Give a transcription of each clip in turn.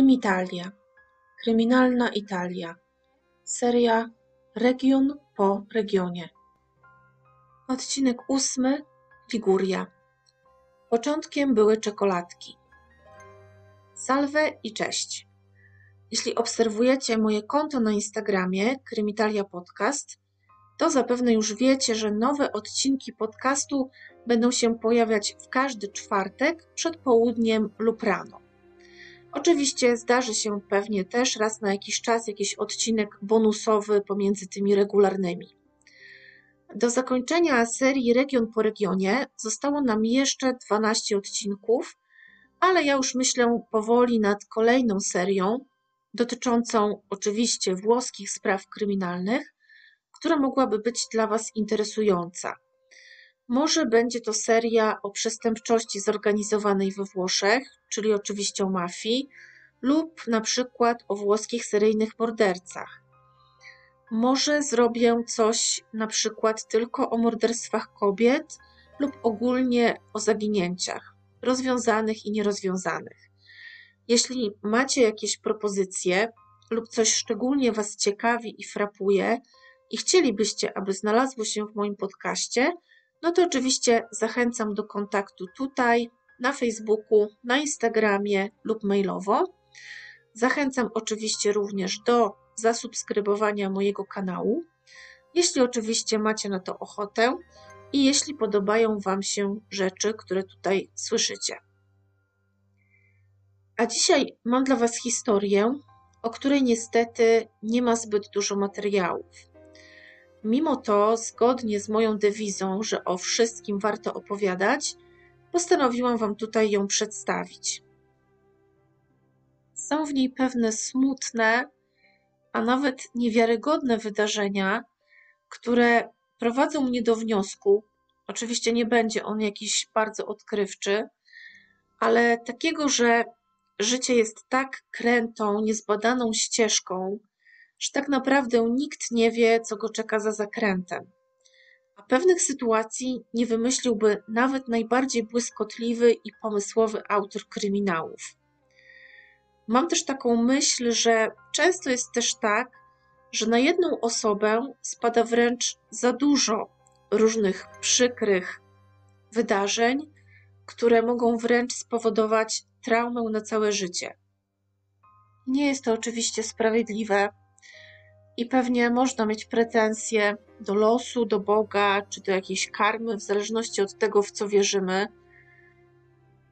Krymitalia. Kryminalna Italia. Seria Region po regionie. Odcinek ósmy. Liguria. Początkiem były czekoladki. Salve i cześć. Jeśli obserwujecie moje konto na Instagramie Krymitalia Podcast, to zapewne już wiecie, że nowe odcinki podcastu będą się pojawiać w każdy czwartek przed południem lub rano. Oczywiście zdarzy się pewnie też raz na jakiś czas jakiś odcinek bonusowy pomiędzy tymi regularnymi. Do zakończenia serii Region po regionie zostało nam jeszcze 12 odcinków, ale ja już myślę powoli nad kolejną serią, dotyczącą oczywiście włoskich spraw kryminalnych, która mogłaby być dla Was interesująca. Może będzie to seria o przestępczości zorganizowanej we Włoszech, czyli oczywiście o mafii, lub na przykład o włoskich seryjnych mordercach. Może zrobię coś na przykład tylko o morderstwach kobiet lub ogólnie o zaginięciach, rozwiązanych i nierozwiązanych. Jeśli macie jakieś propozycje lub coś szczególnie Was ciekawi i frapuje i chcielibyście, aby znalazło się w moim podcaście, no to oczywiście zachęcam do kontaktu tutaj, na Facebooku, na Instagramie lub mailowo. Zachęcam oczywiście również do zasubskrybowania mojego kanału, jeśli oczywiście macie na to ochotę i jeśli podobają Wam się rzeczy, które tutaj słyszycie. A dzisiaj mam dla Was historię, o której niestety nie ma zbyt dużo materiałów. Mimo to, zgodnie z moją dewizą, że o wszystkim warto opowiadać, postanowiłam Wam tutaj ją przedstawić. Są w niej pewne smutne, a nawet niewiarygodne wydarzenia, które prowadzą mnie do wniosku, oczywiście nie będzie on jakiś bardzo odkrywczy, ale takiego, że życie jest tak krętą, niezbadaną ścieżką, że tak naprawdę nikt nie wie, co go czeka za zakrętem. A pewnych sytuacji nie wymyśliłby nawet najbardziej błyskotliwy i pomysłowy autor kryminałów. Mam też taką myśl, że często jest też tak, że na jedną osobę spada wręcz za dużo różnych przykrych wydarzeń, które mogą wręcz spowodować traumę na całe życie. Nie jest to oczywiście sprawiedliwe, i pewnie można mieć pretensje do losu, do Boga, czy do jakiejś karmy, w zależności od tego, w co wierzymy.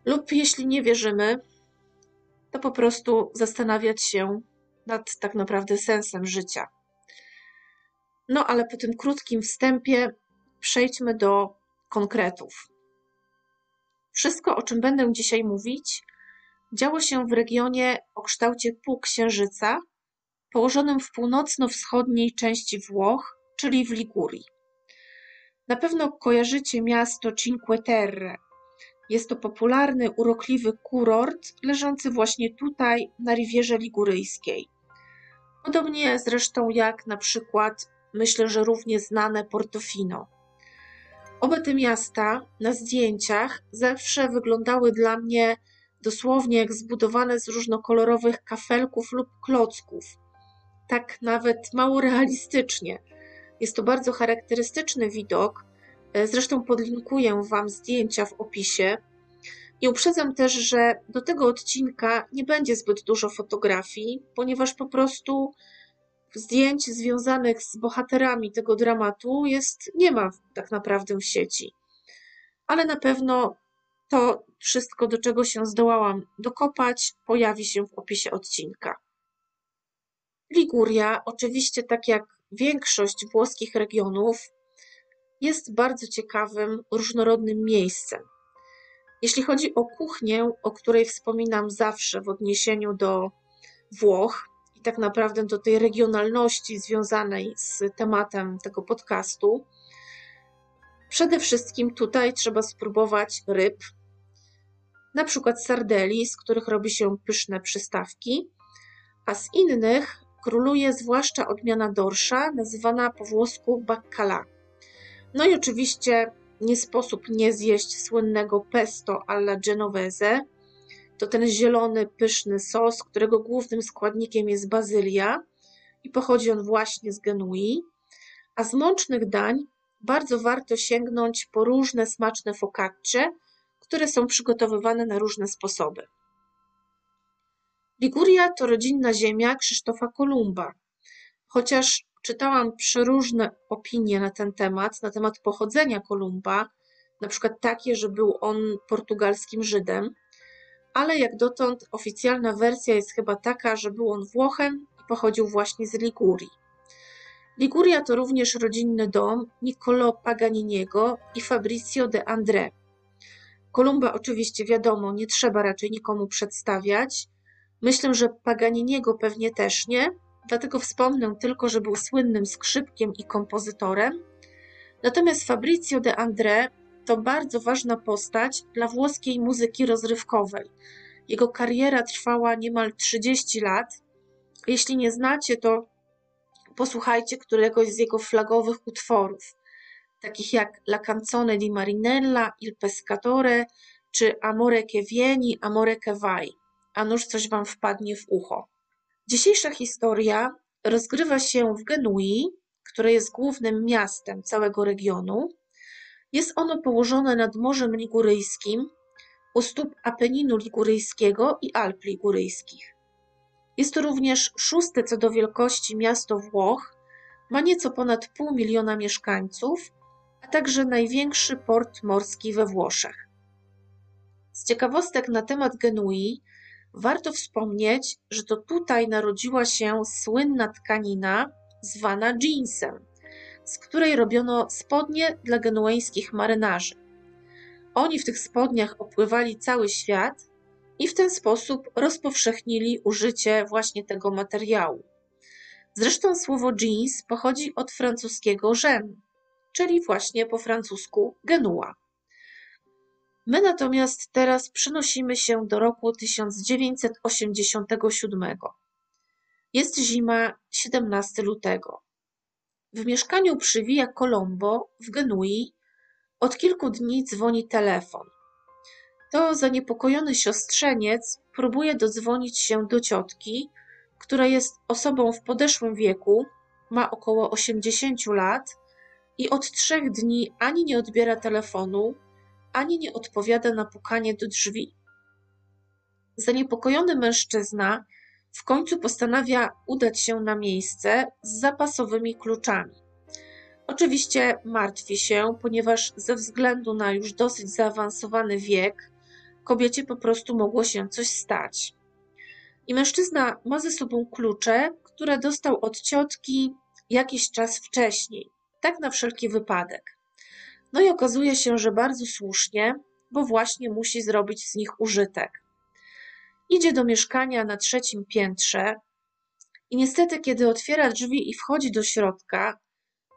Lub jeśli nie wierzymy, to po prostu zastanawiać się nad tak naprawdę sensem życia. No ale po tym krótkim wstępie przejdźmy do konkretów. Wszystko, o czym będę dzisiaj mówić, działo się w regionie o kształcie półksiężyca, położonym w północno-wschodniej części Włoch, czyli w Ligurii. Na pewno kojarzycie miasto Cinque Terre. Jest to popularny, urokliwy kurort leżący właśnie tutaj, na Riwierze Liguryjskiej. Podobnie zresztą jak na przykład, myślę, że równie znane Portofino. Oba te miasta na zdjęciach zawsze wyglądały dla mnie dosłownie jak zbudowane z różnokolorowych kafelków lub klocków tak nawet mało realistycznie. Jest to bardzo charakterystyczny widok. E, zresztą podlinkuję Wam zdjęcia w opisie. I uprzedzam też, że do tego odcinka nie będzie zbyt dużo fotografii, ponieważ po prostu zdjęć związanych z bohaterami tego dramatu jest nie ma tak naprawdę w sieci. Ale na pewno to wszystko, do czego się zdołałam dokopać, pojawi się w opisie odcinka. Liguria, oczywiście tak jak większość włoskich regionów, jest bardzo ciekawym, różnorodnym miejscem. Jeśli chodzi o kuchnię, o której wspominam zawsze w odniesieniu do Włoch i tak naprawdę do tej regionalności związanej z tematem tego podcastu, przede wszystkim tutaj trzeba spróbować ryb, na przykład sardeli, z których robi się pyszne przystawki, a z innych króluje zwłaszcza odmiana dorsza, nazywana po włosku baccalà. No i oczywiście nie sposób nie zjeść słynnego pesto alla genovese, to ten zielony, pyszny sos, którego głównym składnikiem jest bazylia i pochodzi on właśnie z Genui. A z mącznych dań bardzo warto sięgnąć po różne smaczne focaccie, które są przygotowywane na różne sposoby. Liguria to rodzinna ziemia Krzysztofa Kolumba. Chociaż czytałam przeróżne opinie na ten temat, na temat pochodzenia Kolumba, na przykład takie, że był on portugalskim Żydem, ale jak dotąd oficjalna wersja jest chyba taka, że był on Włochem i pochodził właśnie z Ligurii. Liguria to również rodzinny dom Niccolo Paganiniego i Fabrizio de André. Kolumba oczywiście wiadomo, nie trzeba raczej nikomu przedstawiać. Myślę, że Paganiniego pewnie też nie, dlatego wspomnę tylko, że był słynnym skrzypkiem i kompozytorem. Natomiast Fabrizio de André to bardzo ważna postać dla włoskiej muzyki rozrywkowej. Jego kariera trwała niemal 30 lat. Jeśli nie znacie, to posłuchajcie któregoś z jego flagowych utworów, takich jak La canzone di Marinella, Il pescatore czy Amore che vieni, Amore che vai, a nuż coś wam wpadnie w ucho. Dzisiejsza historia rozgrywa się w Genui, które jest głównym miastem całego regionu. Jest ono położone nad Morzem Liguryjskim, u stóp Apeninu Liguryjskiego i Alp Liguryjskich. Jest to również szóste co do wielkości miasto Włoch, ma nieco ponad pół miliona mieszkańców, a także największy port morski we Włoszech. Z ciekawostek na temat Genui warto wspomnieć, że to tutaj narodziła się słynna tkanina zwana jeansem, z której robiono spodnie dla genueńskich marynarzy. Oni w tych spodniach opływali cały świat i w ten sposób rozpowszechnili użycie właśnie tego materiału. Zresztą słowo jeans pochodzi od francuskiego jean, czyli właśnie po francusku Genua. My natomiast teraz przenosimy się do roku 1987. Jest zima 17 lutego. W mieszkaniu przywija Colombo w Genui od kilku dni dzwoni telefon. To zaniepokojony siostrzeniec próbuje dodzwonić się do ciotki, która jest osobą w podeszłym wieku, ma około 80 lat i od trzech dni ani nie odbiera telefonu, ani nie odpowiada na pukanie do drzwi. Zaniepokojony mężczyzna w końcu postanawia udać się na miejsce z zapasowymi kluczami. Oczywiście martwi się, ponieważ ze względu na już dosyć zaawansowany wiek, kobiecie po prostu mogło się coś stać. I mężczyzna ma ze sobą klucze, które dostał od ciotki jakiś czas wcześniej, tak na wszelki wypadek. No i okazuje się, że bardzo słusznie, bo właśnie musi zrobić z nich użytek. Idzie do mieszkania na trzecim piętrze i niestety, kiedy otwiera drzwi i wchodzi do środka,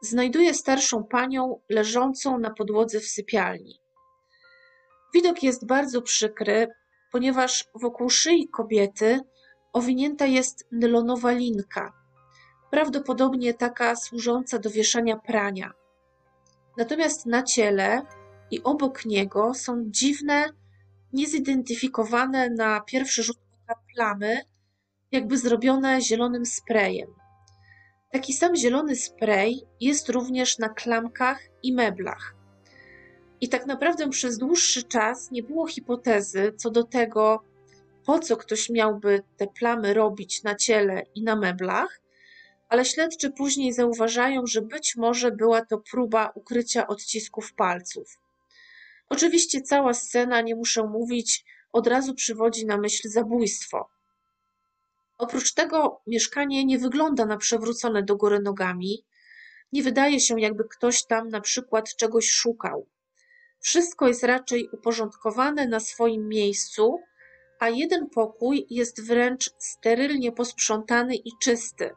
znajduje starszą panią leżącą na podłodze w sypialni. Widok jest bardzo przykry, ponieważ wokół szyi kobiety owinięta jest nylonowa linka, prawdopodobnie taka służąca do wieszania prania. Natomiast na ciele i obok niego są dziwne, niezidentyfikowane na pierwszy rzut oka plamy, jakby zrobione zielonym sprayem. Taki sam zielony spray jest również na klamkach i meblach. I tak naprawdę przez dłuższy czas nie było hipotezy co do tego, po co ktoś miałby te plamy robić na ciele i na meblach, ale śledczy później zauważają, że być może była to próba ukrycia odcisków palców. Oczywiście cała scena, nie muszę mówić, od razu przywodzi na myśl zabójstwo. Oprócz tego mieszkanie nie wygląda na przewrócone do góry nogami. Nie wydaje się, jakby ktoś tam na przykład czegoś szukał. Wszystko jest raczej uporządkowane na swoim miejscu, a jeden pokój jest wręcz sterylnie posprzątany i czysty.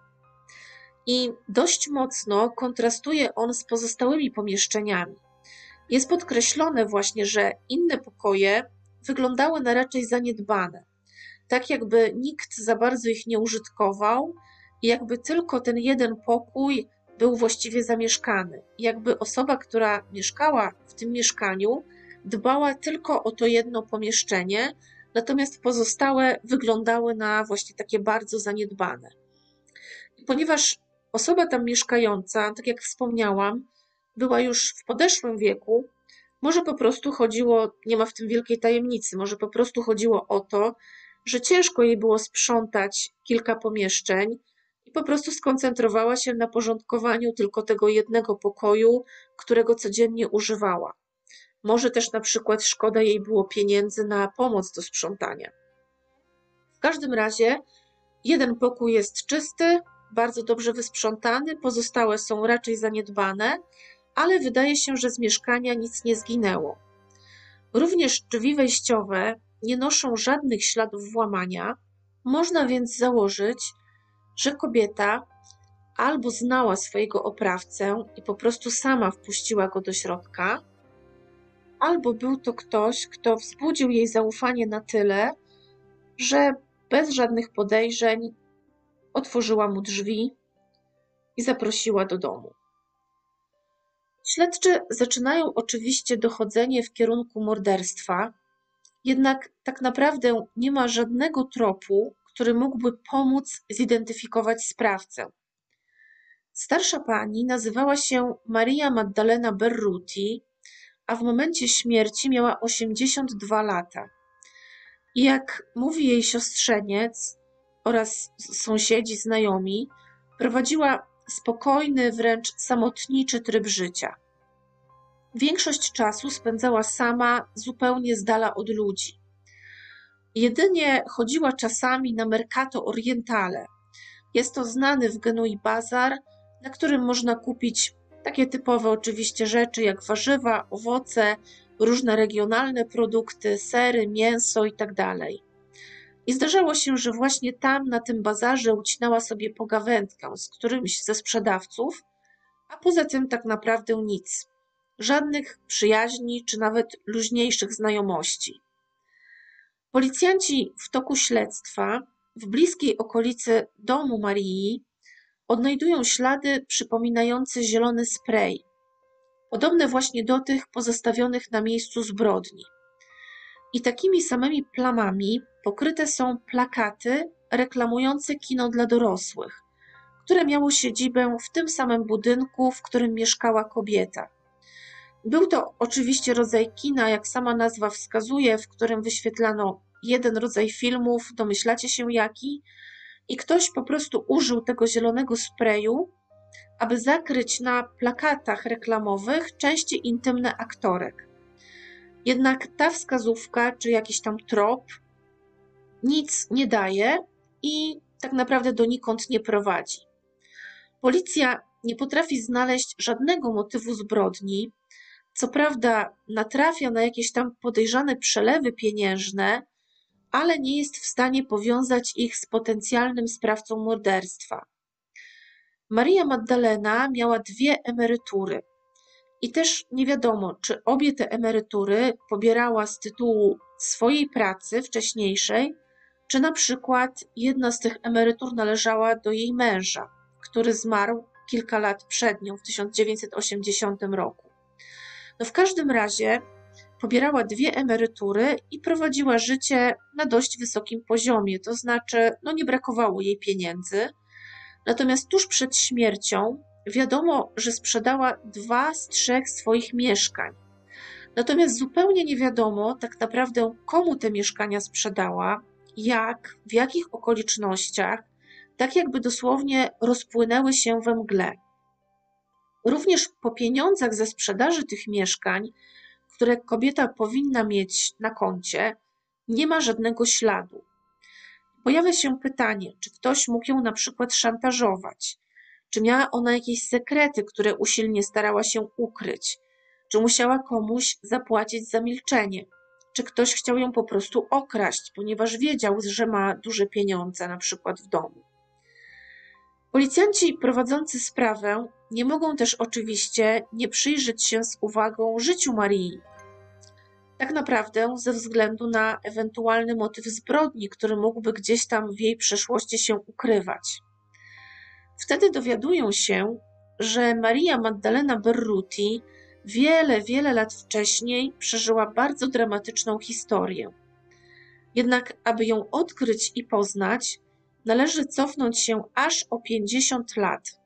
I dość mocno kontrastuje on z pozostałymi pomieszczeniami. Jest podkreślone właśnie, że inne pokoje wyglądały na raczej zaniedbane, tak jakby nikt za bardzo ich nie użytkował i jakby tylko ten jeden pokój był właściwie zamieszkany. Jakby osoba, która mieszkała w tym mieszkaniu, dbała tylko o to jedno pomieszczenie, natomiast pozostałe wyglądały na właśnie takie bardzo zaniedbane. Ponieważ osoba tam mieszkająca, tak jak wspomniałam, była już w podeszłym wieku, może po prostu chodziło, nie ma w tym wielkiej tajemnicy, może po prostu chodziło o to, że ciężko jej było sprzątać kilka pomieszczeń i po prostu skoncentrowała się na porządkowaniu tylko tego jednego pokoju, którego codziennie używała. Może też na przykład szkoda jej było pieniędzy na pomoc do sprzątania. W każdym razie jeden pokój jest czysty, bardzo dobrze wysprzątany, pozostałe są raczej zaniedbane, ale wydaje się, że z mieszkania nic nie zginęło. Również drzwi wejściowe nie noszą żadnych śladów włamania, można więc założyć, że kobieta albo znała swojego oprawcę i po prostu sama wpuściła go do środka, albo był to ktoś, kto wzbudził jej zaufanie na tyle, że bez żadnych podejrzeń otworzyła mu drzwi i zaprosiła do domu. Śledczy zaczynają oczywiście dochodzenie w kierunku morderstwa, jednak tak naprawdę nie ma żadnego tropu, który mógłby pomóc zidentyfikować sprawcę. Starsza pani nazywała się Maria Maddalena Berruti, a w momencie śmierci miała 82 lata. I jak mówi jej siostrzeniec oraz sąsiedzi, znajomi, prowadziła spokojny, wręcz samotniczy tryb życia. Większość czasu spędzała sama, zupełnie z dala od ludzi. Jedynie chodziła czasami na Mercato Orientale. Jest to znany w Genui bazar, na którym można kupić takie typowe oczywiście rzeczy jak warzywa, owoce, różne regionalne produkty, sery, mięso itd. I zdarzało się, że właśnie tam na tym bazarze ucinała sobie pogawędkę z którymś ze sprzedawców, a poza tym tak naprawdę nic. Żadnych przyjaźni czy nawet luźniejszych znajomości. Policjanci w toku śledztwa w bliskiej okolicy domu Marii odnajdują ślady przypominające zielony spray, podobne właśnie do tych pozostawionych na miejscu zbrodni. I takimi samymi plamami pokryte są plakaty reklamujące kino dla dorosłych, które miało siedzibę w tym samym budynku, w którym mieszkała kobieta. Był to oczywiście rodzaj kina, jak sama nazwa wskazuje, w którym wyświetlano jeden rodzaj filmów, domyślacie się jaki, i ktoś po prostu użył tego zielonego sprayu, aby zakryć na plakatach reklamowych części intymne aktorek. Jednak ta wskazówka, czy jakiś tam trop, nic nie daje i tak naprawdę donikąd nie prowadzi. Policja nie potrafi znaleźć żadnego motywu zbrodni. Co prawda, natrafia na jakieś tam podejrzane przelewy pieniężne, ale nie jest w stanie powiązać ich z potencjalnym sprawcą morderstwa. Maria Maddalena miała dwie emerytury. I też nie wiadomo, czy obie te emerytury pobierała z tytułu swojej pracy wcześniejszej, czy na przykład jedna z tych emerytur należała do jej męża, który zmarł kilka lat przed nią w 1980 roku. No w każdym razie pobierała dwie emerytury i prowadziła życie na dość wysokim poziomie, to znaczy, no nie brakowało jej pieniędzy. Natomiast tuż przed śmiercią wiadomo, że sprzedała dwa z trzech swoich mieszkań. Natomiast zupełnie nie wiadomo tak naprawdę, komu te mieszkania sprzedała, jak, w jakich okolicznościach, tak jakby dosłownie rozpłynęły się we mgle. Również po pieniądzach ze sprzedaży tych mieszkań które kobieta powinna mieć na koncie, nie ma żadnego śladu. Pojawia się pytanie, czy ktoś mógł ją na przykład szantażować, czy miała ona jakieś sekrety, które usilnie starała się ukryć, czy musiała komuś zapłacić za milczenie, czy ktoś chciał ją po prostu okraść, ponieważ wiedział, że ma duże pieniądze, na przykład w domu. Policjanci prowadzący sprawę nie mogą też oczywiście nie przyjrzeć się z uwagą życiu Marii. Tak naprawdę ze względu na ewentualny motyw zbrodni, który mógłby gdzieś tam w jej przeszłości się ukrywać. Wtedy dowiadują się, że Maria Maddalena Berruti wiele, wiele lat wcześniej przeżyła bardzo dramatyczną historię. Jednak, aby ją odkryć i poznać, należy cofnąć się aż o 50 lat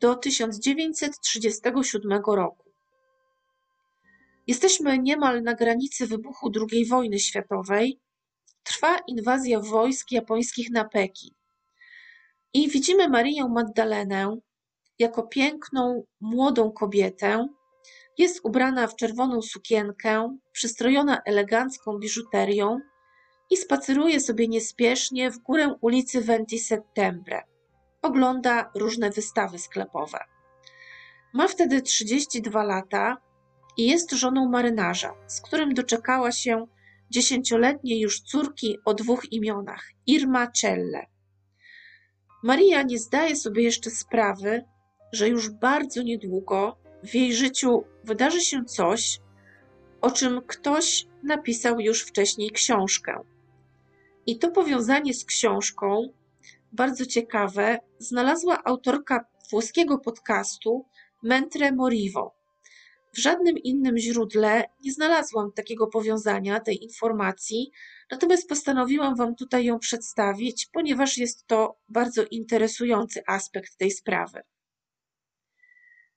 do 1937 roku. Jesteśmy niemal na granicy wybuchu II wojny światowej. Trwa inwazja wojsk japońskich na Pekin. I widzimy Marię Magdalenę jako piękną, młodą kobietę. Jest ubrana w czerwoną sukienkę, przystrojona elegancką biżuterią i spaceruje sobie niespiesznie w górę ulicy Venti Settembre. Ogląda różne wystawy sklepowe. Ma wtedy 32 lata i jest żoną marynarza, z którym doczekała się dziesięcioletniej już córki o dwóch imionach Irma Celle. Maria nie zdaje sobie jeszcze sprawy, że już bardzo niedługo w jej życiu wydarzy się coś, o czym ktoś napisał już wcześniej książkę. I to powiązanie z książką, bardzo ciekawe, znalazła autorka włoskiego podcastu Mentre Morivo. W żadnym innym źródle nie znalazłam takiego powiązania, tej informacji, natomiast postanowiłam Wam tutaj ją przedstawić, ponieważ jest to bardzo interesujący aspekt tej sprawy.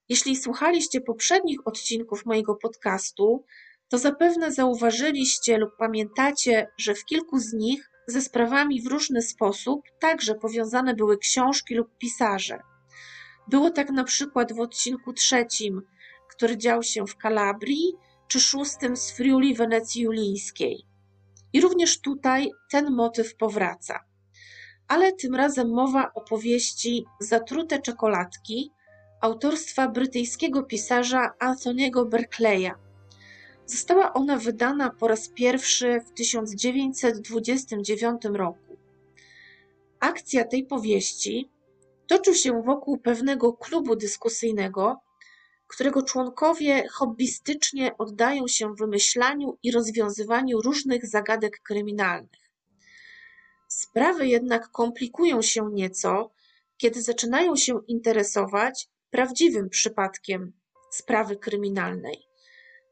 Jeśli słuchaliście poprzednich odcinków mojego podcastu, to zapewne zauważyliście lub pamiętacie, że w kilku z nich ze sprawami w różny sposób także powiązane były książki lub pisarze. Było tak na przykład w odcinku trzecim, który dział się w Kalabrii, czy szóstym z Friuli Wenecji Julińskiej. I również tutaj ten motyw powraca. Ale tym razem mowa o powieści Zatrute czekoladki autorstwa brytyjskiego pisarza Anthony'ego Berkeleya. Została ona wydana po raz pierwszy w 1929 roku. Akcja tej powieści toczy się wokół pewnego klubu dyskusyjnego, którego członkowie hobbystycznie oddają się wymyślaniu i rozwiązywaniu różnych zagadek kryminalnych. Sprawy jednak komplikują się nieco, kiedy zaczynają się interesować prawdziwym przypadkiem sprawy kryminalnej.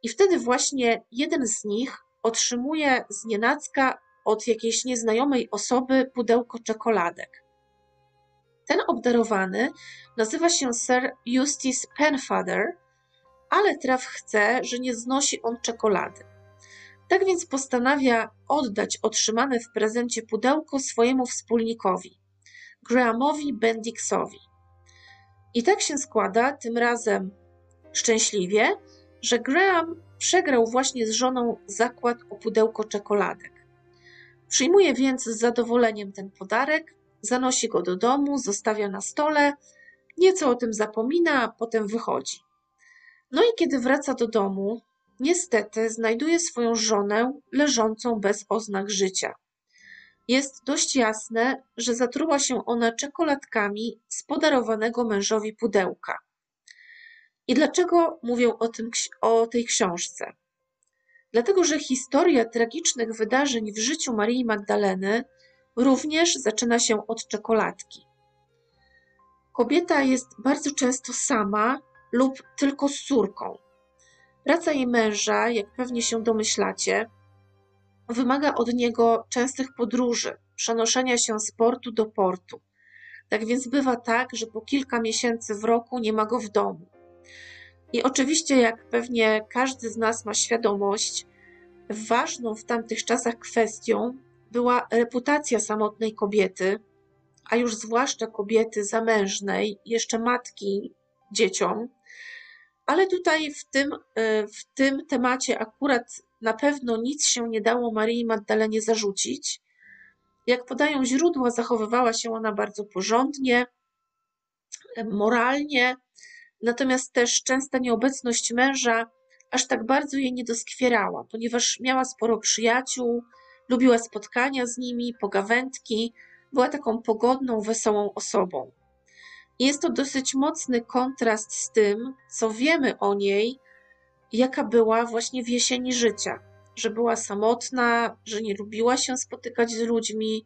I wtedy właśnie jeden z nich otrzymuje znienacka od jakiejś nieznajomej osoby pudełko czekoladek. Ten obdarowany nazywa się Sir Eustace Penfather, ale traf chce, że nie znosi on czekolady. Tak więc postanawia oddać otrzymane w prezencie pudełko swojemu wspólnikowi, Grahamowi Bendixowi. I tak się składa, tym razem szczęśliwie, że Graham przegrał właśnie z żoną zakład o pudełko czekoladek. Przyjmuje więc z zadowoleniem ten podarek, zanosi go do domu, zostawia na stole, nieco o tym zapomina, a potem wychodzi. No i kiedy wraca do domu, niestety znajduje swoją żonę leżącą bez oznak życia. Jest dość jasne, że zatruła się ona czekoladkami z podarowanego mężowi pudełka. I dlaczego mówię o, tym, o tej książce? Dlatego, że historia tragicznych wydarzeń w życiu Marii Magdaleny również zaczyna się od czekoladki. Kobieta jest bardzo często sama lub tylko z córką. Praca jej męża, jak pewnie się domyślacie, wymaga od niego częstych podróży, przenoszenia się z portu do portu. Tak więc bywa tak, że po kilka miesięcy w roku nie ma go w domu. I oczywiście, jak pewnie każdy z nas ma świadomość, ważną w tamtych czasach kwestią była reputacja samotnej kobiety, a już zwłaszcza kobiety zamężnej, jeszcze matki dzieciom. Ale tutaj w tym, e, w tym temacie akurat na pewno nic się nie dało Marii Magdalenie zarzucić. Jak podają źródła, zachowywała się ona bardzo porządnie, moralnie, natomiast też częsta nieobecność męża aż tak bardzo jej nie doskwierała, ponieważ miała sporo przyjaciół, lubiła spotkania z nimi, pogawędki, była taką pogodną, wesołą osobą. Jest to dosyć mocny kontrast z tym, co wiemy o niej, jaka była właśnie w jesieni życia. Że była samotna, że nie lubiła się spotykać z ludźmi,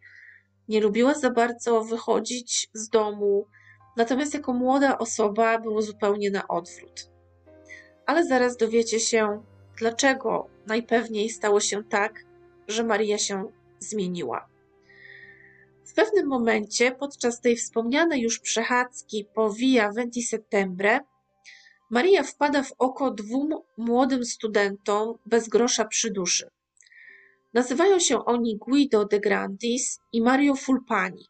nie lubiła za bardzo wychodzić z domu, natomiast jako młoda osoba było zupełnie na odwrót. Ale zaraz dowiecie się, dlaczego najpewniej stało się tak, że Maria się zmieniła. W pewnym momencie, podczas tej wspomnianej już przechadzki po Via Venti Settembre, Maria wpada w oko dwóm młodym studentom bez grosza przy duszy. Nazywają się oni Guido de Grandis i Mario Fulpani.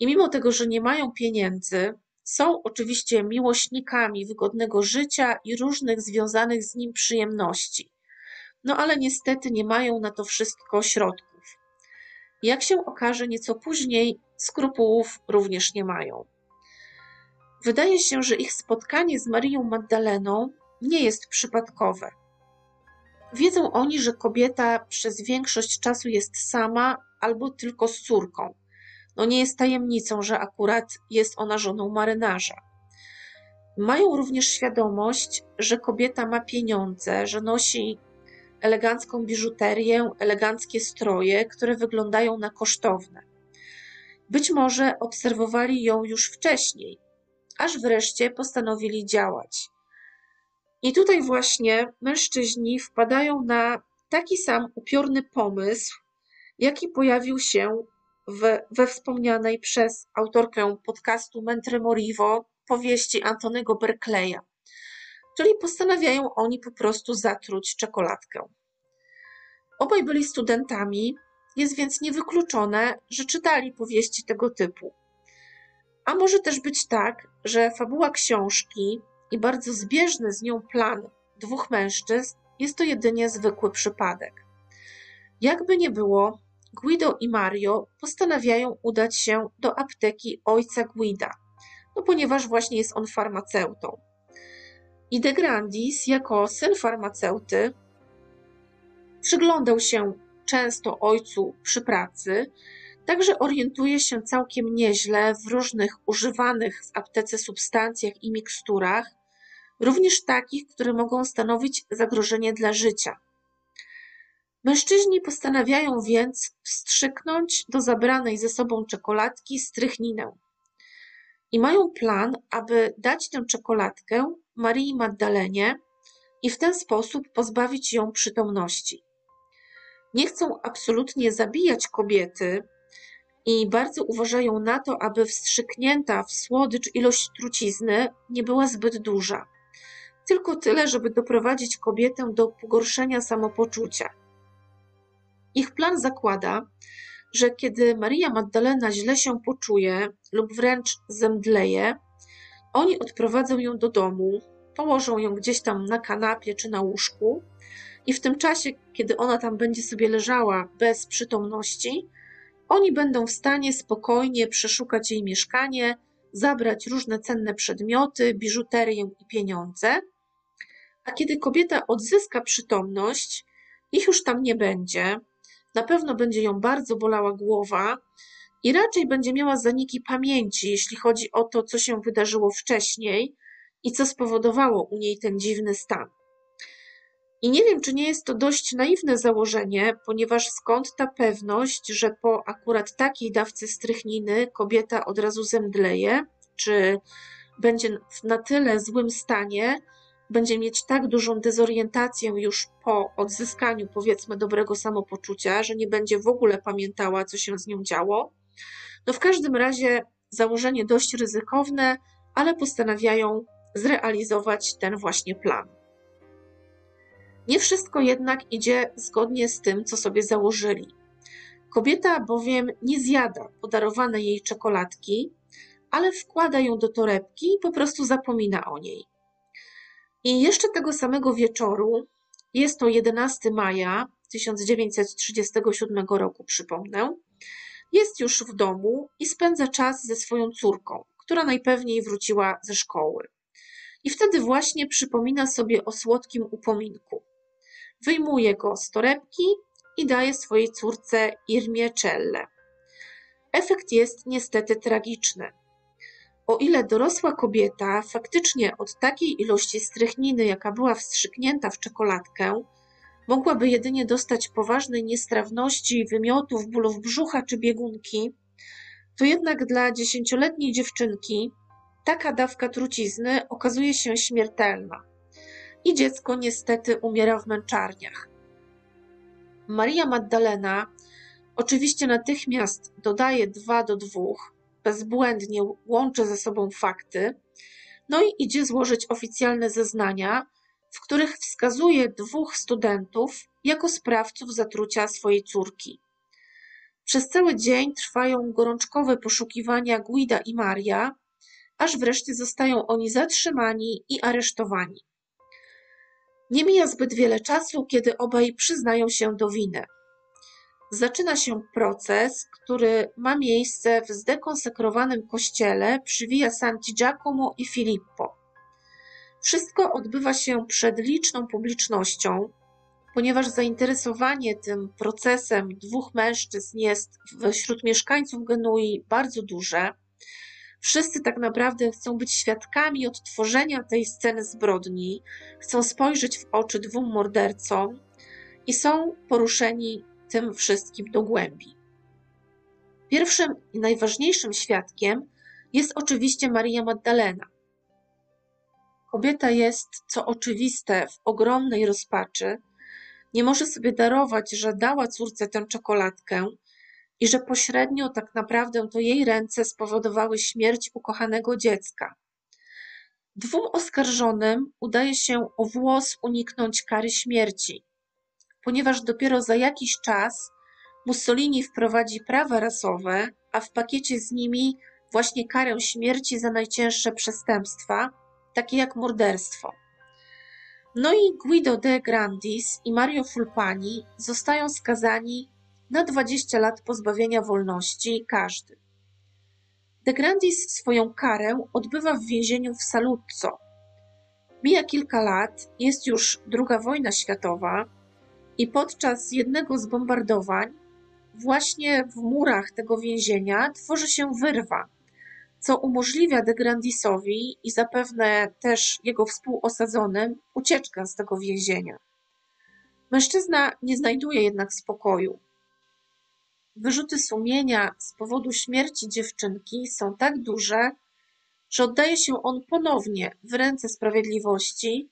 I mimo tego, że nie mają pieniędzy, są oczywiście miłośnikami wygodnego życia i różnych związanych z nim przyjemności. No ale niestety nie mają na to wszystko środków. Jak się okaże nieco później, skrupułów również nie mają. Wydaje się, że ich spotkanie z Marią Magdaleną nie jest przypadkowe. Wiedzą oni, że kobieta przez większość czasu jest sama albo tylko z córką. No nie jest tajemnicą, że akurat jest ona żoną marynarza. Mają również świadomość, że kobieta ma pieniądze, że nosi elegancką biżuterię, eleganckie stroje, które wyglądają na kosztowne. Być może obserwowali ją już wcześniej, aż wreszcie postanowili działać. I tutaj właśnie mężczyźni wpadają na taki sam upiorny pomysł, jaki pojawił się we wspomnianej przez autorkę podcastu Mentre Morivo powieści Antonego Berkeleya. Czyli postanawiają oni po prostu zatruć czekoladkę. Obaj byli studentami, jest więc niewykluczone, że czytali powieści tego typu. A może też być tak, że fabuła książki i bardzo zbieżny z nią plan dwóch mężczyzn jest to jedynie zwykły przypadek. Jakby nie było, Guido i Mario postanawiają udać się do apteki ojca Guida, no ponieważ właśnie jest on farmaceutą. I De Grandis, jako syn farmaceuty, przyglądał się często ojcu przy pracy, także orientuje się całkiem nieźle w różnych używanych w aptece substancjach i miksturach, również takich, które mogą stanowić zagrożenie dla życia. Mężczyźni postanawiają więc wstrzyknąć do zabranej ze sobą czekoladki strychninę. I mają plan, aby dać tę czekoladkę Marii Magdalenie i w ten sposób pozbawić ją przytomności. Nie chcą absolutnie zabijać kobiety i bardzo uważają na to, aby wstrzyknięta w słodycz ilość trucizny nie była zbyt duża. Tylko tyle, żeby doprowadzić kobietę do pogorszenia samopoczucia. Ich plan zakłada, że kiedy Maria Magdalena źle się poczuje lub wręcz zemdleje, oni odprowadzą ją do domu, położą ją gdzieś tam na kanapie czy na łóżku i w tym czasie, kiedy ona tam będzie sobie leżała bez przytomności, oni będą w stanie spokojnie przeszukać jej mieszkanie, zabrać różne cenne przedmioty, biżuterię i pieniądze. A kiedy kobieta odzyska przytomność, ich już tam nie będzie, na pewno będzie ją bardzo bolała głowa i raczej będzie miała zaniki pamięci, jeśli chodzi o to, co się wydarzyło wcześniej i co spowodowało u niej ten dziwny stan. I nie wiem, czy nie jest to dość naiwne założenie, ponieważ skąd ta pewność, że po akurat takiej dawce strychniny kobieta od razu zemdleje, czy będzie w na tyle złym stanie, będzie mieć tak dużą dezorientację już po odzyskaniu, powiedzmy, dobrego samopoczucia, że nie będzie w ogóle pamiętała, co się z nią działo. No w każdym razie założenie dość ryzykowne, ale postanawiają zrealizować ten właśnie plan. Nie wszystko jednak idzie zgodnie z tym, co sobie założyli. Kobieta bowiem nie zjada podarowane jej czekoladki, ale wkłada ją do torebki i po prostu zapomina o niej. I jeszcze tego samego wieczoru, jest to 11 maja 1937 roku, przypomnę, jest już w domu i spędza czas ze swoją córką, która najpewniej wróciła ze szkoły. I wtedy właśnie przypomina sobie o słodkim upominku. Wyjmuje go z torebki i daje swojej córce Irmie Czelle. Efekt jest niestety tragiczny. O ile dorosła kobieta faktycznie od takiej ilości strychniny, jaka była wstrzyknięta w czekoladkę, mogłaby jedynie dostać poważnej niestrawności, wymiotów, bólów brzucha czy biegunki, to jednak dla dziesięcioletniej dziewczynki taka dawka trucizny okazuje się śmiertelna i dziecko niestety umiera w męczarniach. Maria Magdalena Oczywiście natychmiast dodaje dwa do dwóch, bezbłędnie łączy ze sobą fakty, no i idzie złożyć oficjalne zeznania, w których wskazuje dwóch studentów jako sprawców zatrucia swojej córki. Przez cały dzień trwają gorączkowe poszukiwania Guida i Maria, aż wreszcie zostają oni zatrzymani i aresztowani. Nie mija zbyt wiele czasu, kiedy obaj przyznają się do winy. Zaczyna się proces, który ma miejsce w zdekonsekrowanym kościele przy Via Santi Giacomo i Filippo. Wszystko odbywa się przed liczną publicznością, ponieważ zainteresowanie tym procesem dwóch mężczyzn jest wśród mieszkańców Genui bardzo duże. Wszyscy tak naprawdę chcą być świadkami odtworzenia tej sceny zbrodni, chcą spojrzeć w oczy dwóm mordercom i są poruszeni tym wszystkim do głębi. Pierwszym i najważniejszym świadkiem jest oczywiście Maria Magdalena. Kobieta jest, co oczywiste, w ogromnej rozpaczy. Nie może sobie darować, że dała córce tę czekoladkę i że pośrednio tak naprawdę to jej ręce spowodowały śmierć ukochanego dziecka. Dwóm oskarżonym udaje się o włos uniknąć kary śmierci, ponieważ dopiero za jakiś czas Mussolini wprowadzi prawa rasowe, a w pakiecie z nimi właśnie karę śmierci za najcięższe przestępstwa, takie jak morderstwo. No i Guido de Grandis i Mario Fulpani zostają skazani na 20 lat pozbawienia wolności każdy. De Grandis swoją karę odbywa w więzieniu w Saluzzo. Mija kilka lat, jest już II wojna światowa i podczas jednego z bombardowań właśnie w murach tego więzienia tworzy się wyrwa, co umożliwia De Grandisowi i zapewne też jego współosadzonym ucieczkę z tego więzienia. Mężczyzna nie znajduje jednak spokoju. Wyrzuty sumienia z powodu śmierci dziewczynki są tak duże, że oddaje się on ponownie w ręce sprawiedliwości,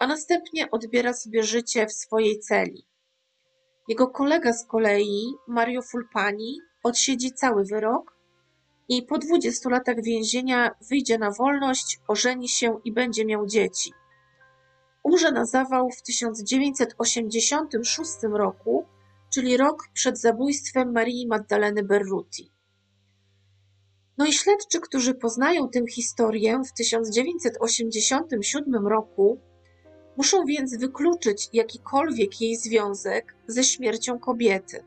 a następnie odbiera sobie życie w swojej celi. Jego kolega z kolei, Mario Fulpani, odsiedzi cały wyrok i po 20 latach więzienia wyjdzie na wolność, ożeni się i będzie miał dzieci. Umrze na zawał w 1986 roku, czyli rok przed zabójstwem Marii Maddaleny Berruti. No i śledczy, którzy poznają tę historię w 1987 roku, muszą więc wykluczyć jakikolwiek jej związek ze śmiercią kobiety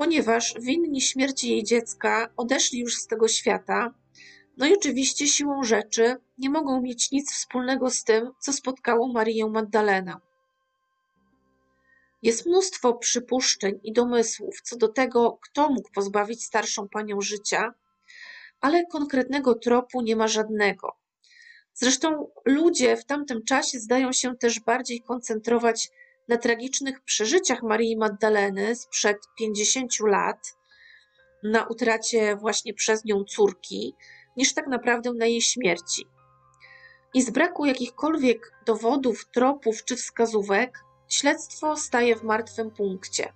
ponieważ winni śmierci jej dziecka odeszli już z tego świata, no i oczywiście siłą rzeczy nie mogą mieć nic wspólnego z tym, co spotkało Marię Magdalenę. Jest mnóstwo przypuszczeń i domysłów co do tego, kto mógł pozbawić starszą panią życia, ale konkretnego tropu nie ma żadnego. Zresztą ludzie w tamtym czasie zdają się też bardziej koncentrować na tragicznych przeżyciach Marii Magdaleny sprzed 50 lat, na utracie właśnie przez nią córki, niż tak naprawdę na jej śmierci. I z braku jakichkolwiek dowodów, tropów czy wskazówek, śledztwo staje w martwym punkcie.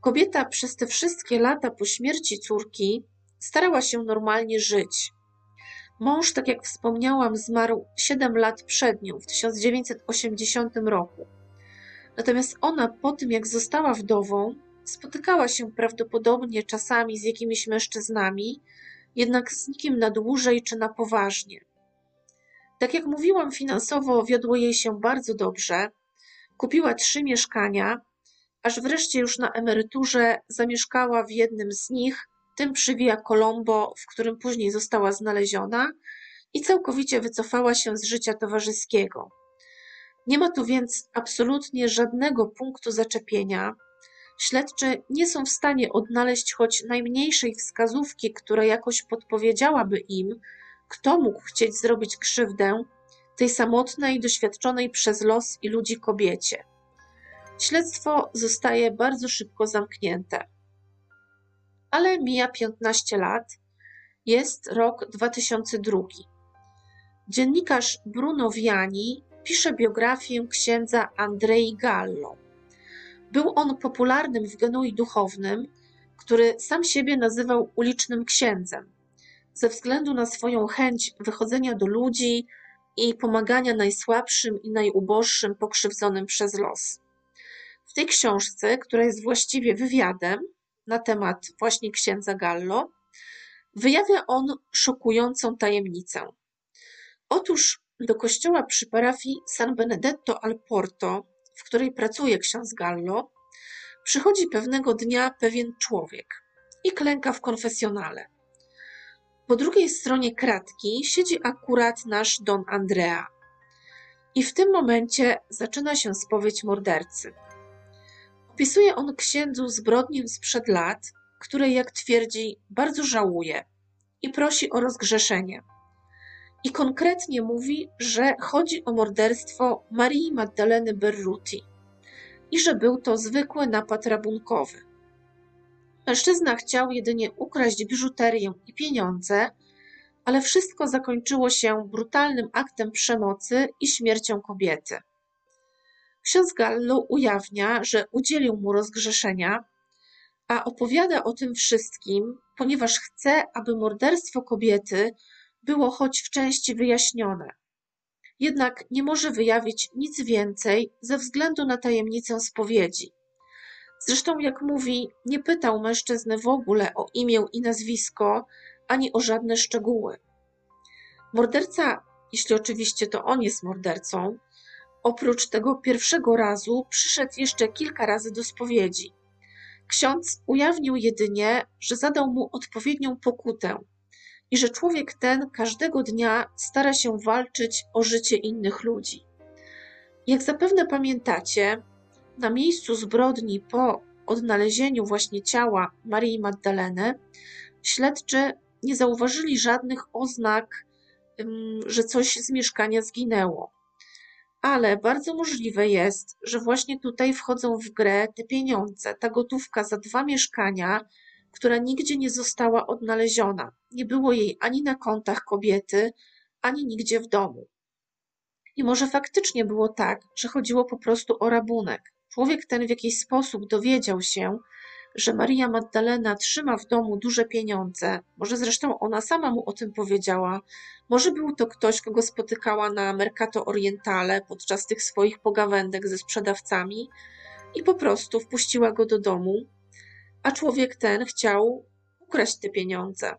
Kobieta przez te wszystkie lata po śmierci córki starała się normalnie żyć. Mąż, tak jak wspomniałam, zmarł 7 lat przed nią w 1980 roku. Natomiast ona po tym, jak została wdową, spotykała się prawdopodobnie czasami z jakimiś mężczyznami, jednak z nikim na dłużej czy na poważnie. Tak jak mówiłam, finansowo wiodło jej się bardzo dobrze. Kupiła trzy mieszkania, aż wreszcie już na emeryturze zamieszkała w jednym z nich, tym przy Via Colombo, w którym później została znaleziona i całkowicie wycofała się z życia towarzyskiego. Nie ma tu więc absolutnie żadnego punktu zaczepienia. Śledczy nie są w stanie odnaleźć choć najmniejszej wskazówki, która jakoś podpowiedziałaby im, kto mógł chcieć zrobić krzywdę tej samotnej, doświadczonej przez los i ludzi kobiecie. Śledztwo zostaje bardzo szybko zamknięte. Ale mija 15 lat, jest rok 2002. Dziennikarz Bruno Viani pisze biografię księdza Andrei Gallo. Był on popularnym w Genui duchownym, który sam siebie nazywał ulicznym księdzem, ze względu na swoją chęć wychodzenia do ludzi i pomagania najsłabszym i najuboższym pokrzywdzonym przez los. W tej książce, która jest właściwie wywiadem na temat właśnie księdza Gallo, wyjawia on szokującą tajemnicę. Otóż do kościoła przy parafii San Benedetto al Porto, w której pracuje ksiądz Gallo, przychodzi pewnego dnia pewien człowiek i klęka w konfesjonale. Po drugiej stronie kratki siedzi akurat nasz Don Andrea. I w tym momencie zaczyna się spowiedź mordercy. Opisuje on księdzu zbrodnię sprzed lat, której, jak twierdzi, bardzo żałuje i prosi o rozgrzeszenie. I konkretnie mówi, że chodzi o morderstwo Marii Magdaleny Berruti i że był to zwykły napad rabunkowy. Mężczyzna chciał jedynie ukraść biżuterię i pieniądze, ale wszystko zakończyło się brutalnym aktem przemocy i śmiercią kobiety. Ksiądz Gallo ujawnia, że udzielił mu rozgrzeszenia, a opowiada o tym wszystkim, ponieważ chce, aby morderstwo kobiety było choć w części wyjaśnione. Jednak nie może wyjawić nic więcej ze względu na tajemnicę spowiedzi. Zresztą, jak mówi, nie pytał mężczyzny w ogóle o imię i nazwisko, ani o żadne szczegóły. Morderca, jeśli oczywiście to on jest mordercą, oprócz tego pierwszego razu przyszedł jeszcze kilka razy do spowiedzi. Ksiądz ujawnił jedynie, że zadał mu odpowiednią pokutę i że człowiek ten każdego dnia stara się walczyć o życie innych ludzi. Jak zapewne pamiętacie, na miejscu zbrodni po odnalezieniu właśnie ciała Marii Magdaleny, śledczy nie zauważyli żadnych oznak, że coś z mieszkania zginęło. Ale bardzo możliwe jest, że właśnie tutaj wchodzą w grę te pieniądze, ta gotówka za dwa mieszkania, która nigdzie nie została odnaleziona. Nie było jej ani na kontach kobiety, ani nigdzie w domu. I może faktycznie było tak, że chodziło po prostu o rabunek. Człowiek ten w jakiś sposób dowiedział się, że Maria Magdalena trzyma w domu duże pieniądze, może zresztą ona sama mu o tym powiedziała, może był to ktoś, kogo spotykała na Mercato Orientale podczas tych swoich pogawędek ze sprzedawcami i po prostu wpuściła go do domu, a człowiek ten chciał ukraść te pieniądze.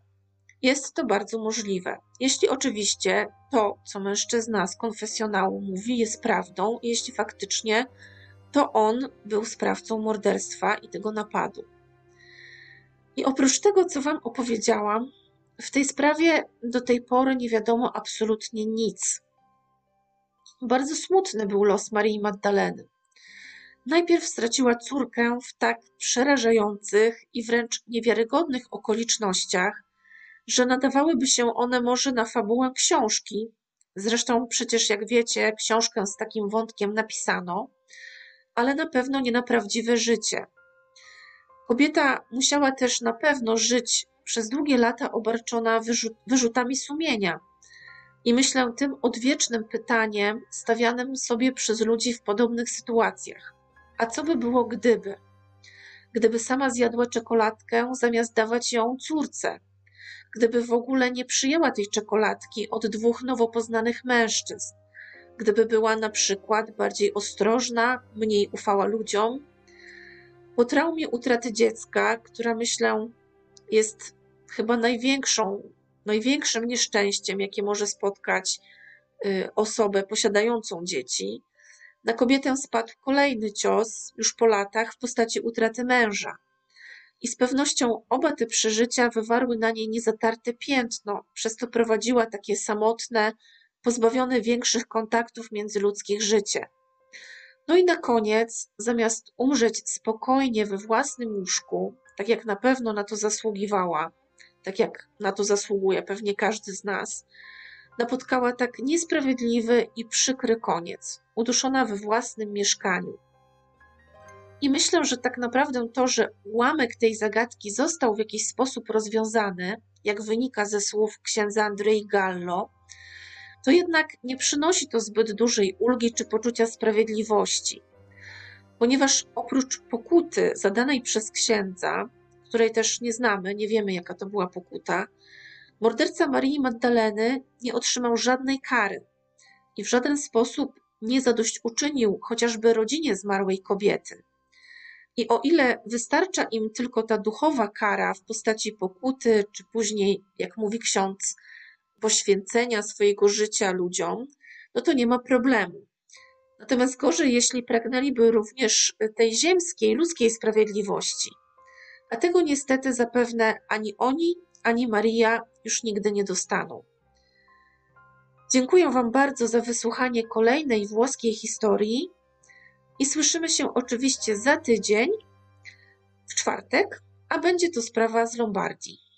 Jest to bardzo możliwe, jeśli oczywiście to, co mężczyzna z konfesjonału mówi, jest prawdą, jeśli faktycznie to on był sprawcą morderstwa i tego napadu. I oprócz tego, co Wam opowiedziałam, w tej sprawie do tej pory nie wiadomo absolutnie nic. Bardzo smutny był los Marii Magdaleny. Najpierw straciła córkę w tak przerażających i wręcz niewiarygodnych okolicznościach, że nadawałyby się one może na fabułę książki. Zresztą przecież, jak wiecie, książkę z takim wątkiem napisano, ale na pewno nie na prawdziwe życie. Kobieta musiała też na pewno żyć przez długie lata obarczona wyrzut, wyrzutami sumienia. I myślę tym odwiecznym pytaniem stawianym sobie przez ludzi w podobnych sytuacjach. A co by było gdyby? Gdyby sama zjadła czekoladkę zamiast dawać ją córce? Gdyby w ogóle nie przyjęła tej czekoladki od dwóch nowo poznanych mężczyzn? Gdyby była na przykład bardziej ostrożna, mniej ufała ludziom? Po traumie utraty dziecka, która myślę jest chyba największą, największym nieszczęściem, jakie może spotkać y, osobę posiadającą dzieci, na kobietę spadł kolejny cios już po latach w postaci utraty męża. I z pewnością oba te przeżycia wywarły na niej niezatarte piętno, przez to prowadziła takie samotne, pozbawione większych kontaktów międzyludzkich życie. No i na koniec, zamiast umrzeć spokojnie we własnym łóżku, tak jak na pewno na to zasługiwała, tak jak na to zasługuje pewnie każdy z nas, napotkała tak niesprawiedliwy i przykry koniec, uduszona we własnym mieszkaniu. I myślę, że tak naprawdę to, że ułamek tej zagadki został w jakiś sposób rozwiązany, jak wynika ze słów księdza Andrei Gallo, to jednak nie przynosi to zbyt dużej ulgi czy poczucia sprawiedliwości. ponieważ oprócz pokuty zadanej przez księdza, której też nie znamy, nie wiemy jaka to była pokuta, morderca Marii Magdaleny nie otrzymał żadnej kary i w żaden sposób nie zadośćuczynił chociażby rodzinie zmarłej kobiety. I o ile wystarcza im tylko ta duchowa kara w postaci pokuty, czy później, jak mówi ksiądz, poświęcenia swojego życia ludziom, no to nie ma problemu. Natomiast gorzej, jeśli pragnęliby również tej ziemskiej, ludzkiej sprawiedliwości. A tego niestety zapewne ani oni, ani Maria już nigdy nie dostaną. Dziękuję Wam bardzo za wysłuchanie kolejnej włoskiej historii i słyszymy się oczywiście za tydzień, w czwartek, a będzie to sprawa z Lombardii.